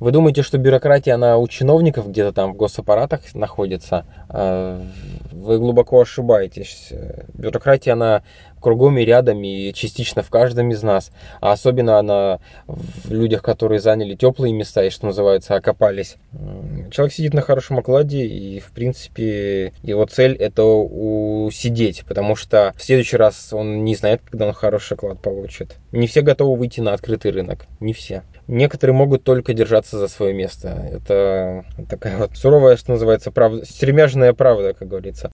Вы думаете, что бюрократия, она у чиновников где-то там в госаппаратах находится? Вы глубоко ошибаетесь. Бюрократия, она кругом и рядом, и частично в каждом из нас. А особенно она в людях, которые заняли теплые места и, что называется, окопались. Человек сидит на хорошем окладе, и, в принципе, его цель – это усидеть, потому что в следующий раз он не знает, когда он хороший оклад получит. Не все готовы выйти на открытый рынок, не все. Некоторые могут только держаться за свое место. Это такая вот суровая, что называется, правда, стремяжная правда, как говорится.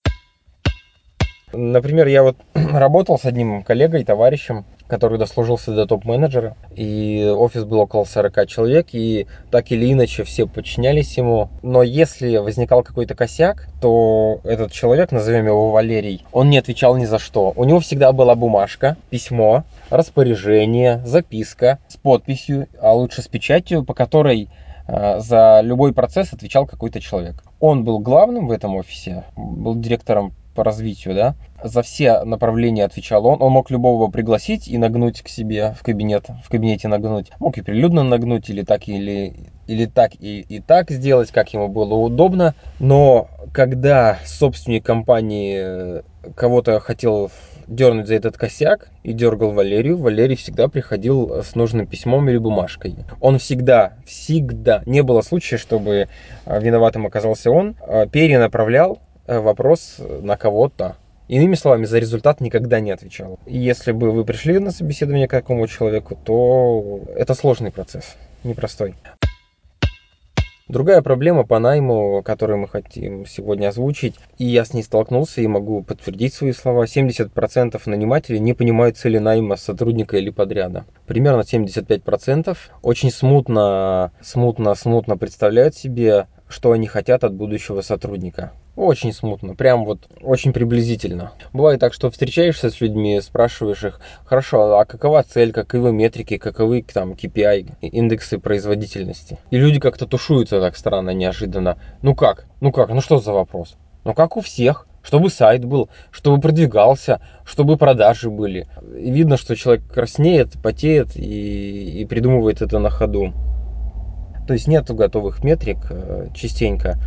Например, я вот работал с одним коллегой, товарищем, который дослужился до топ-менеджера, и офис был около 40 человек, и так или иначе все подчинялись ему. Но если возникал какой-то косяк, то этот человек, назовем его Валерий, он не отвечал ни за что. У него всегда была бумажка, письмо, распоряжение, записка с подписью, а лучше с печатью, по которой э, за любой процесс отвечал какой-то человек. Он был главным в этом офисе, был директором по развитию, да, за все направления отвечал он. Он мог любого пригласить и нагнуть к себе в кабинет, в кабинете нагнуть. Мог и прилюдно нагнуть, или так, или, или так, и, и так сделать, как ему было удобно. Но когда собственник компании э, кого-то хотел дернуть за этот косяк и дергал Валерию, Валерий всегда приходил с нужным письмом или бумажкой. Он всегда, всегда, не было случая, чтобы э, виноватым оказался он, э, перенаправлял вопрос на кого-то. Иными словами, за результат никогда не отвечал. И если бы вы пришли на собеседование к какому человеку, то это сложный процесс, непростой. Другая проблема по найму, которую мы хотим сегодня озвучить, и я с ней столкнулся и могу подтвердить свои слова, 70% нанимателей не понимают цели найма сотрудника или подряда. Примерно 75% очень смутно, смутно, смутно представляют себе, что они хотят от будущего сотрудника. Очень смутно, прям вот очень приблизительно. Бывает так, что встречаешься с людьми, спрашиваешь их, хорошо, а какова цель, каковы метрики, каковы там KPI, индексы производительности. И люди как-то тушуются так странно, неожиданно. Ну как? Ну как? Ну что за вопрос? Ну как у всех чтобы сайт был, чтобы продвигался, чтобы продажи были. И видно, что человек краснеет, потеет и, и придумывает это на ходу. То есть нету готовых метрик э, частенько.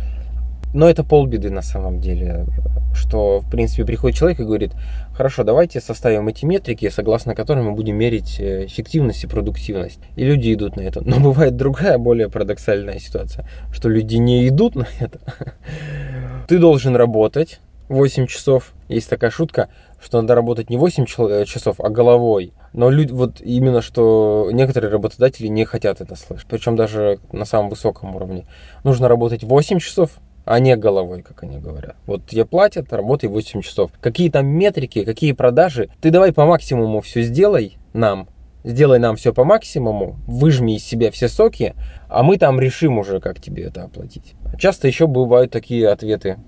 Но это полбеды на самом деле, что, в принципе, приходит человек и говорит, хорошо, давайте составим эти метрики, согласно которым мы будем мерить э, эффективность и продуктивность. И люди идут на это. Но бывает другая, более парадоксальная ситуация, что люди не идут на это. Ты должен работать 8 часов. Есть такая шутка, что надо работать не 8 э, часов, а головой. Но люди, вот именно что некоторые работодатели не хотят это слышать. Причем даже на самом высоком уровне. Нужно работать 8 часов, а не головой, как они говорят. Вот тебе платят, работай 8 часов. Какие там метрики, какие продажи, ты давай по максимуму все сделай нам, сделай нам все по максимуму, выжми из себя все соки, а мы там решим уже, как тебе это оплатить. Часто еще бывают такие ответы.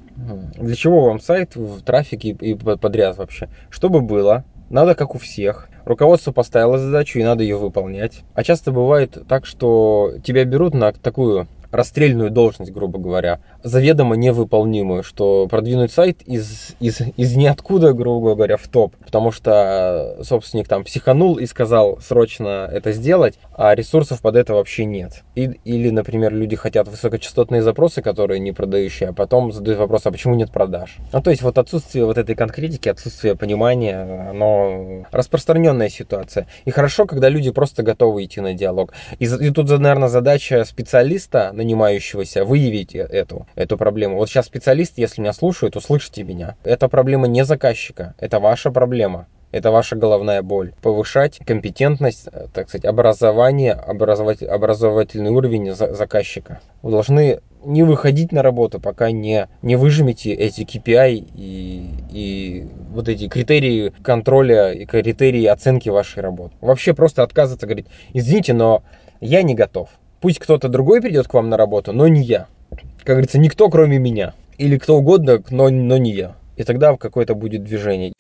Для чего вам сайт в трафике и подряд вообще? Чтобы было, надо как у всех. Руководство поставило задачу и надо ее выполнять. А часто бывает так, что тебя берут на такую расстрельную должность, грубо говоря, заведомо невыполнимую, что продвинуть сайт из, из, из ниоткуда, грубо говоря, в топ, потому что собственник там психанул и сказал срочно это сделать, а ресурсов под это вообще нет. И, или, например, люди хотят высокочастотные запросы, которые не продающие, а потом задают вопрос, а почему нет продаж? Ну, то есть вот отсутствие вот этой конкретики, отсутствие понимания, оно распространенная ситуация. И хорошо, когда люди просто готовы идти на диалог. И, и тут, наверное, задача специалиста, нанимающегося, выявить э, эту эту проблему. Вот сейчас специалисты, если меня слушают, услышьте меня. Это проблема не заказчика, это ваша проблема. Это ваша головная боль. Повышать компетентность, э, так сказать, образование, образовать, образовательный уровень заказчика. Вы должны не выходить на работу, пока не, не выжмете эти KPI и, и вот эти критерии контроля и критерии оценки вашей работы. Вообще просто отказываться, говорить, извините, но я не готов. Пусть кто-то другой придет к вам на работу, но не я как говорится, никто кроме меня. Или кто угодно, но, но не я. И тогда какое-то будет движение.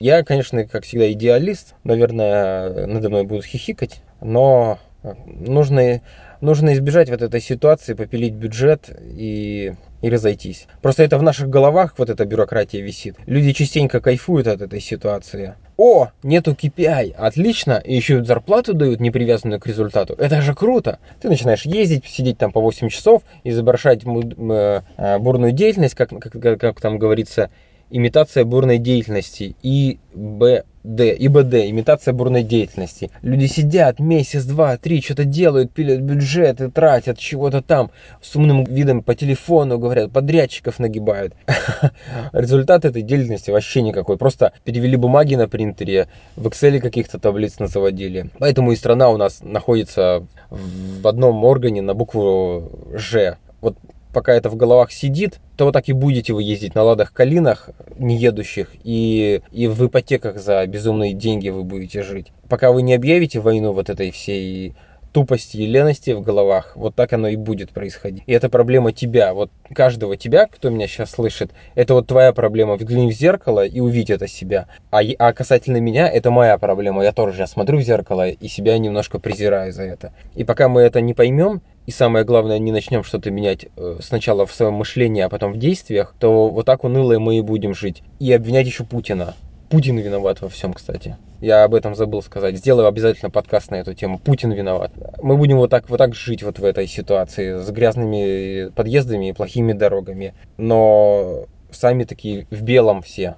Я, конечно, как всегда, идеалист. Наверное, надо мной будут хихикать. Но нужно, нужно избежать вот этой ситуации, попилить бюджет и и разойтись. Просто это в наших головах вот эта бюрократия висит. Люди частенько кайфуют от этой ситуации. О, нету KPI, отлично, и еще зарплату дают, не привязанную к результату. Это же круто. Ты начинаешь ездить, сидеть там по 8 часов, изображать э, бурную деятельность, как, как, как там говорится, имитация бурной деятельности, и Б Д, ИБД, имитация бурной деятельности. Люди сидят месяц, два, три, что-то делают, пилят бюджеты, тратят чего-то там, с умным видом по телефону говорят, подрядчиков нагибают. Результат этой деятельности вообще никакой. Просто перевели бумаги на принтере, в Excel каких-то таблиц назаводили. Поэтому и страна у нас находится в одном органе на букву Ж. Вот пока это в головах сидит, то вот так и будете вы ездить на ладах калинах, не едущих, и, и в ипотеках за безумные деньги вы будете жить. Пока вы не объявите войну вот этой всей тупости и лености в головах, вот так оно и будет происходить. И это проблема тебя, вот каждого тебя, кто меня сейчас слышит, это вот твоя проблема. Взгляни в зеркало и увидь это себя. А, а касательно меня, это моя проблема. Я тоже сейчас смотрю в зеркало и себя немножко презираю за это. И пока мы это не поймем, и самое главное, не начнем что-то менять э, сначала в своем мышлении, а потом в действиях, то вот так уныло мы и будем жить. И обвинять еще Путина. Путин виноват во всем, кстати. Я об этом забыл сказать. Сделаю обязательно подкаст на эту тему. Путин виноват. Мы будем вот так, вот так жить вот в этой ситуации с грязными подъездами и плохими дорогами. Но сами такие в белом все.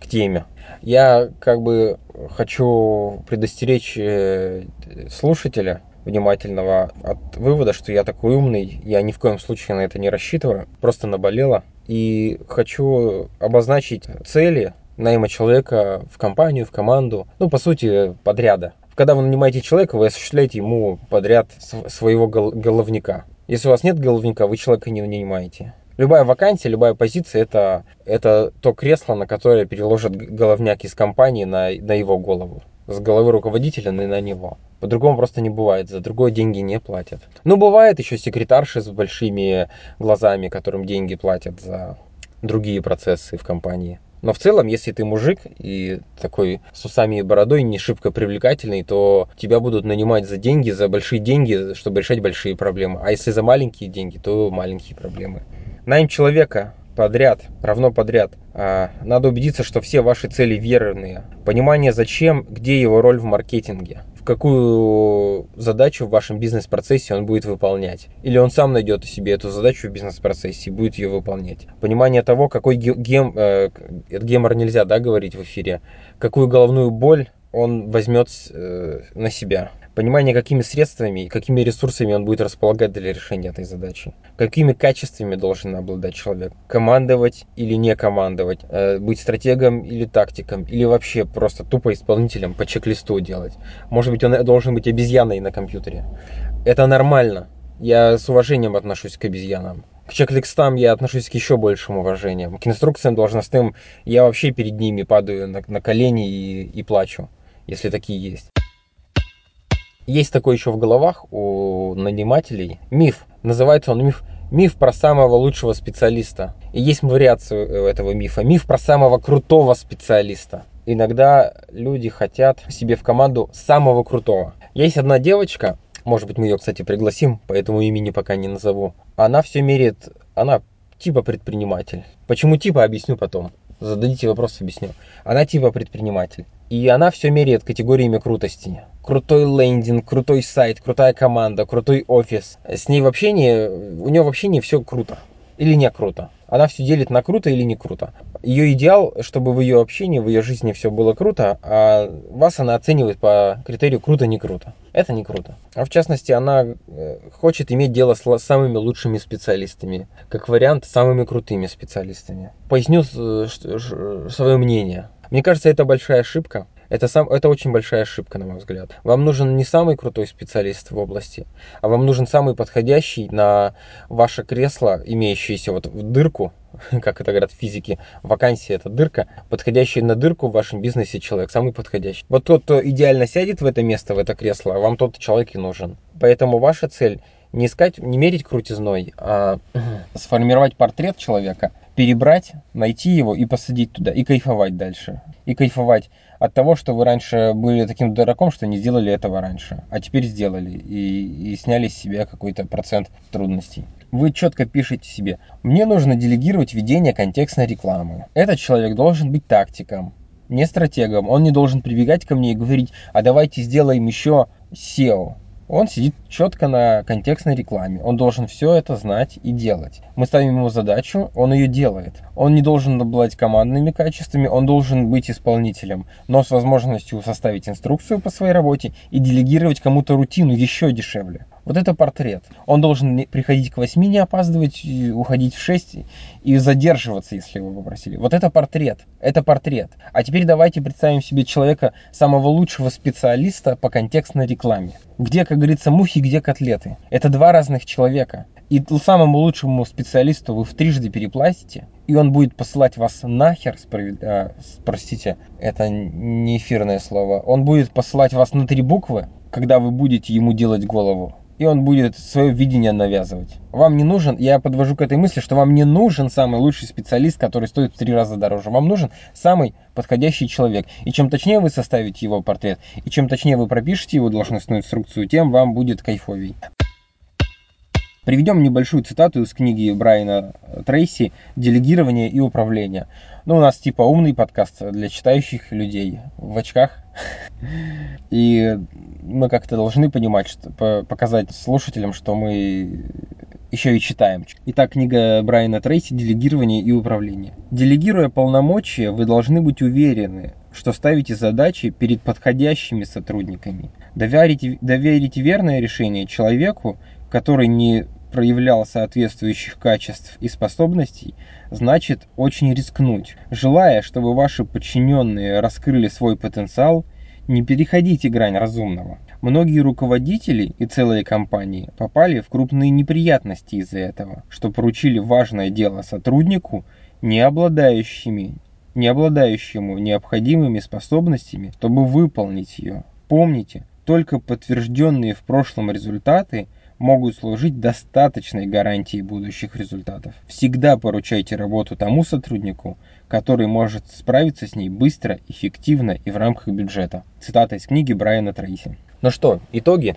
К теме. Я как бы хочу предостеречь э, слушателя внимательного от вывода, что я такой умный, я ни в коем случае на это не рассчитываю, просто наболело. И хочу обозначить цели найма человека в компанию, в команду, ну, по сути, подряда. Когда вы нанимаете человека, вы осуществляете ему подряд своего головника. Если у вас нет головника, вы человека не нанимаете. Любая вакансия, любая позиция это, это то кресло, на которое переложат головняк из компании на, на его голову. С головы руководителя на, на него. По-другому просто не бывает, за другое деньги не платят. Ну, бывает еще секретарши с большими глазами, которым деньги платят за другие процессы в компании. Но в целом, если ты мужик и такой с усами и бородой, не шибко привлекательный, то тебя будут нанимать за деньги, за большие деньги, чтобы решать большие проблемы. А если за маленькие деньги, то маленькие проблемы. Найм человека подряд, равно подряд. А, надо убедиться, что все ваши цели верные. Понимание зачем, где его роль в маркетинге какую задачу в вашем бизнес-процессе он будет выполнять. Или он сам найдет себе эту задачу в бизнес-процессе и будет ее выполнять. Понимание того, какой гем, э, гемор нельзя да, говорить в эфире, какую головную боль он возьмет э, на себя понимание, какими средствами и какими ресурсами он будет располагать для решения этой задачи. Какими качествами должен обладать человек. Командовать или не командовать. Э, быть стратегом или тактиком. Или вообще просто тупо исполнителем по чек-листу делать. Может быть, он должен быть обезьяной на компьютере. Это нормально. Я с уважением отношусь к обезьянам. К чек-листам я отношусь к еще большим уважением. К инструкциям должностным я вообще перед ними падаю на, на колени и, и плачу, если такие есть. Есть такой еще в головах у нанимателей миф. Называется он миф миф про самого лучшего специалиста. И есть вариацию э, этого мифа. Миф про самого крутого специалиста. Иногда люди хотят себе в команду самого крутого. Есть одна девочка, может быть мы ее, кстати, пригласим, поэтому имени пока не назову. Она все меряет, она типа предприниматель. Почему типа, объясню потом. Зададите вопрос, объясню. Она типа предприниматель. И она все меряет категориями крутости крутой лендинг, крутой сайт, крутая команда, крутой офис. С ней в общении, у нее в общении все круто или не круто. Она все делит на круто или не круто. Ее идеал, чтобы в ее общении, в ее жизни все было круто, а вас она оценивает по критерию круто-не круто. Это не круто. А в частности, она э, хочет иметь дело с самыми лучшими специалистами. Как вариант, самыми крутыми специалистами. Поясню э, свое мнение. Мне кажется, это большая ошибка. Это, сам, это очень большая ошибка, на мой взгляд. Вам нужен не самый крутой специалист в области, а вам нужен самый подходящий на ваше кресло, имеющееся вот в дырку, как это говорят физики, вакансия это дырка, подходящий на дырку в вашем бизнесе человек, самый подходящий. Вот тот, кто идеально сядет в это место, в это кресло, вам тот человек и нужен. Поэтому ваша цель Не искать, не мерить крутизной, а сформировать портрет человека, перебрать, найти его и посадить туда, и кайфовать дальше. И кайфовать от того, что вы раньше были таким дураком, что не сделали этого раньше, а теперь сделали и, и сняли с себя какой-то процент трудностей. Вы четко пишете себе, мне нужно делегировать ведение контекстной рекламы. Этот человек должен быть тактиком, не стратегом. Он не должен прибегать ко мне и говорить, а давайте сделаем еще SEO. Он сидит четко на контекстной рекламе. Он должен все это знать и делать. Мы ставим ему задачу, он ее делает. Он не должен обладать командными качествами, он должен быть исполнителем, но с возможностью составить инструкцию по своей работе и делегировать кому-то рутину еще дешевле. Вот это портрет. Он должен приходить к 8, не опаздывать, уходить в 6 и задерживаться, если его попросили. Вот это портрет. Это портрет. А теперь давайте представим себе человека, самого лучшего специалиста по контекстной рекламе. Где, как говорится, мухи, где котлеты. Это два разных человека. И самому лучшему специалисту вы в трижды переплатите, и он будет посылать вас нахер, справед... а, простите, это не эфирное слово, он будет посылать вас на три буквы, когда вы будете ему делать голову и он будет свое видение навязывать. Вам не нужен, я подвожу к этой мысли, что вам не нужен самый лучший специалист, который стоит в три раза дороже. Вам нужен самый подходящий человек. И чем точнее вы составите его портрет, и чем точнее вы пропишете его должностную инструкцию, тем вам будет кайфовей. Приведем небольшую цитату из книги Брайана Трейси «Делегирование и управление». Ну, у нас типа умный подкаст для читающих людей в очках. И мы как-то должны понимать, что, показать слушателям, что мы еще и читаем. Итак, книга Брайана Трейси «Делегирование и управление». Делегируя полномочия, вы должны быть уверены, что ставите задачи перед подходящими сотрудниками. Доверите, доверите верное решение человеку, который не проявлял соответствующих качеств и способностей, значит очень рискнуть. Желая, чтобы ваши подчиненные раскрыли свой потенциал, не переходите грань разумного. Многие руководители и целые компании попали в крупные неприятности из-за этого, что поручили важное дело сотруднику, не обладающими не обладающему необходимыми способностями, чтобы выполнить ее. Помните, только подтвержденные в прошлом результаты могут служить достаточной гарантией будущих результатов. Всегда поручайте работу тому сотруднику, который может справиться с ней быстро, эффективно и в рамках бюджета. Цитата из книги Брайана Трейси. Ну что, итоги?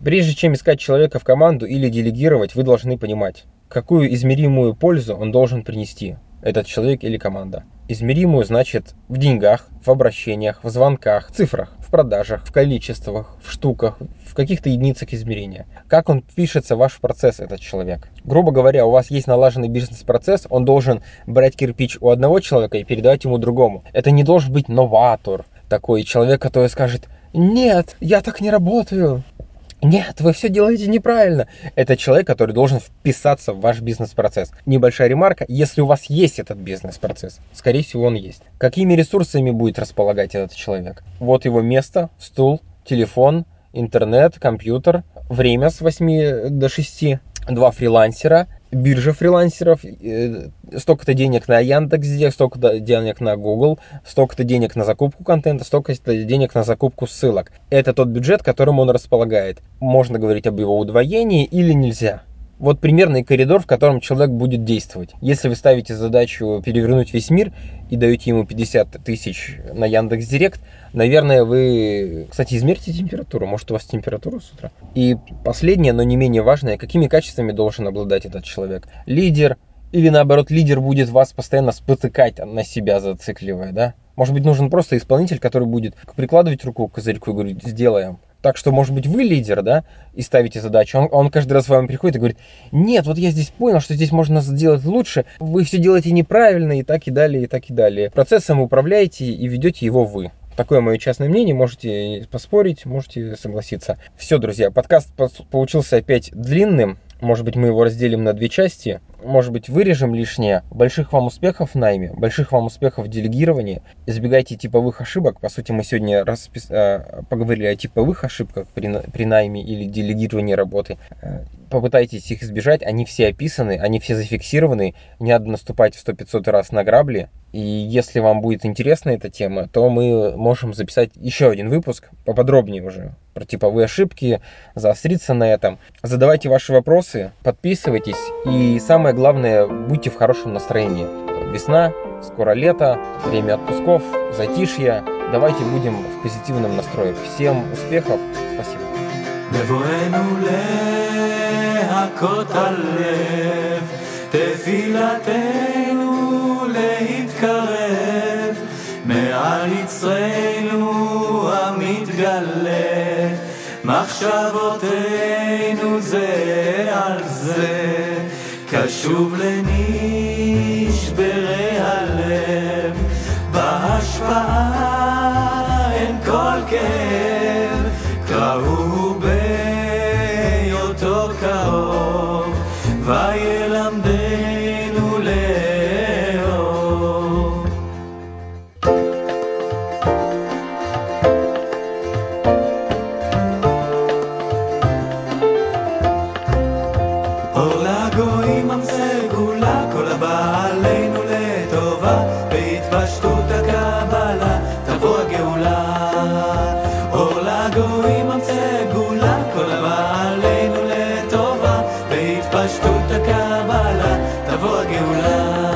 Прежде чем искать человека в команду или делегировать, вы должны понимать, какую измеримую пользу он должен принести, этот человек или команда. Измеримую значит в деньгах, в обращениях, в звонках, в цифрах, в продажах, в количествах, в штуках, в каких-то единицах измерения. Как он пишется ваш процесс, этот человек. Грубо говоря, у вас есть налаженный бизнес-процесс, он должен брать кирпич у одного человека и передавать ему другому. Это не должен быть новатор, такой человек, который скажет, нет, я так не работаю. Нет, вы все делаете неправильно. Это человек, который должен вписаться в ваш бизнес-процесс. Небольшая ремарка, если у вас есть этот бизнес-процесс, скорее всего он есть. Какими ресурсами будет располагать этот человек? Вот его место, стул, телефон, интернет, компьютер, время с 8 до 6, два фрилансера, биржа фрилансеров, э, столько-то денег на Яндекс, столько-то денег на Google, столько-то денег на закупку контента, столько-то денег на закупку ссылок. Это тот бюджет, которым он располагает. Можно говорить об его удвоении или нельзя. Вот примерный коридор, в котором человек будет действовать. Если вы ставите задачу перевернуть весь мир и даете ему 50 тысяч на Яндекс Директ, наверное, вы, кстати, измерьте температуру. Может, у вас температура с утра? И последнее, но не менее важное, какими качествами должен обладать этот человек? Лидер, или наоборот, лидер будет вас постоянно спотыкать на себя, зацикливая, да? Может быть, нужен просто исполнитель, который будет прикладывать руку к козырьку и говорить, сделаем. Так что, может быть, вы лидер, да, и ставите задачу. Он, он каждый раз с вами приходит и говорит, нет, вот я здесь понял, что здесь можно сделать лучше, вы все делаете неправильно и так и далее, и так и далее. Процессом управляете и ведете его вы. Такое мое частное мнение, можете поспорить, можете согласиться. Все, друзья, подкаст получился опять длинным, может быть, мы его разделим на две части. Может быть, вырежем лишнее. Больших вам успехов в найме, больших вам успехов в делегировании. Избегайте типовых ошибок. По сути, мы сегодня распис... Э, поговорили о типовых ошибках при, при найме или делегировании работы. Э, попытайтесь их избежать. Они все описаны, они все зафиксированы. Не надо наступать в 100-500 раз на грабли. И если вам будет интересна эта тема, то мы можем записать еще один выпуск, поподробнее уже, про типовые ошибки, заостриться на этом. Задавайте ваши вопросы, подписывайтесь и самое главное, будьте в хорошем настроении. Весна, скоро лето, время отпусков, затишья. Давайте будем в позитивном настрое. Всем успехов, спасибо. להכות הלב, תפילתנו להתקרב, מעל יצרנו המתגלה, מחשבותינו זה על זה, קשוב לנשברי הלב, בהשפעה אין כל כאב, קראו וילמדנו תבוא הגאולה.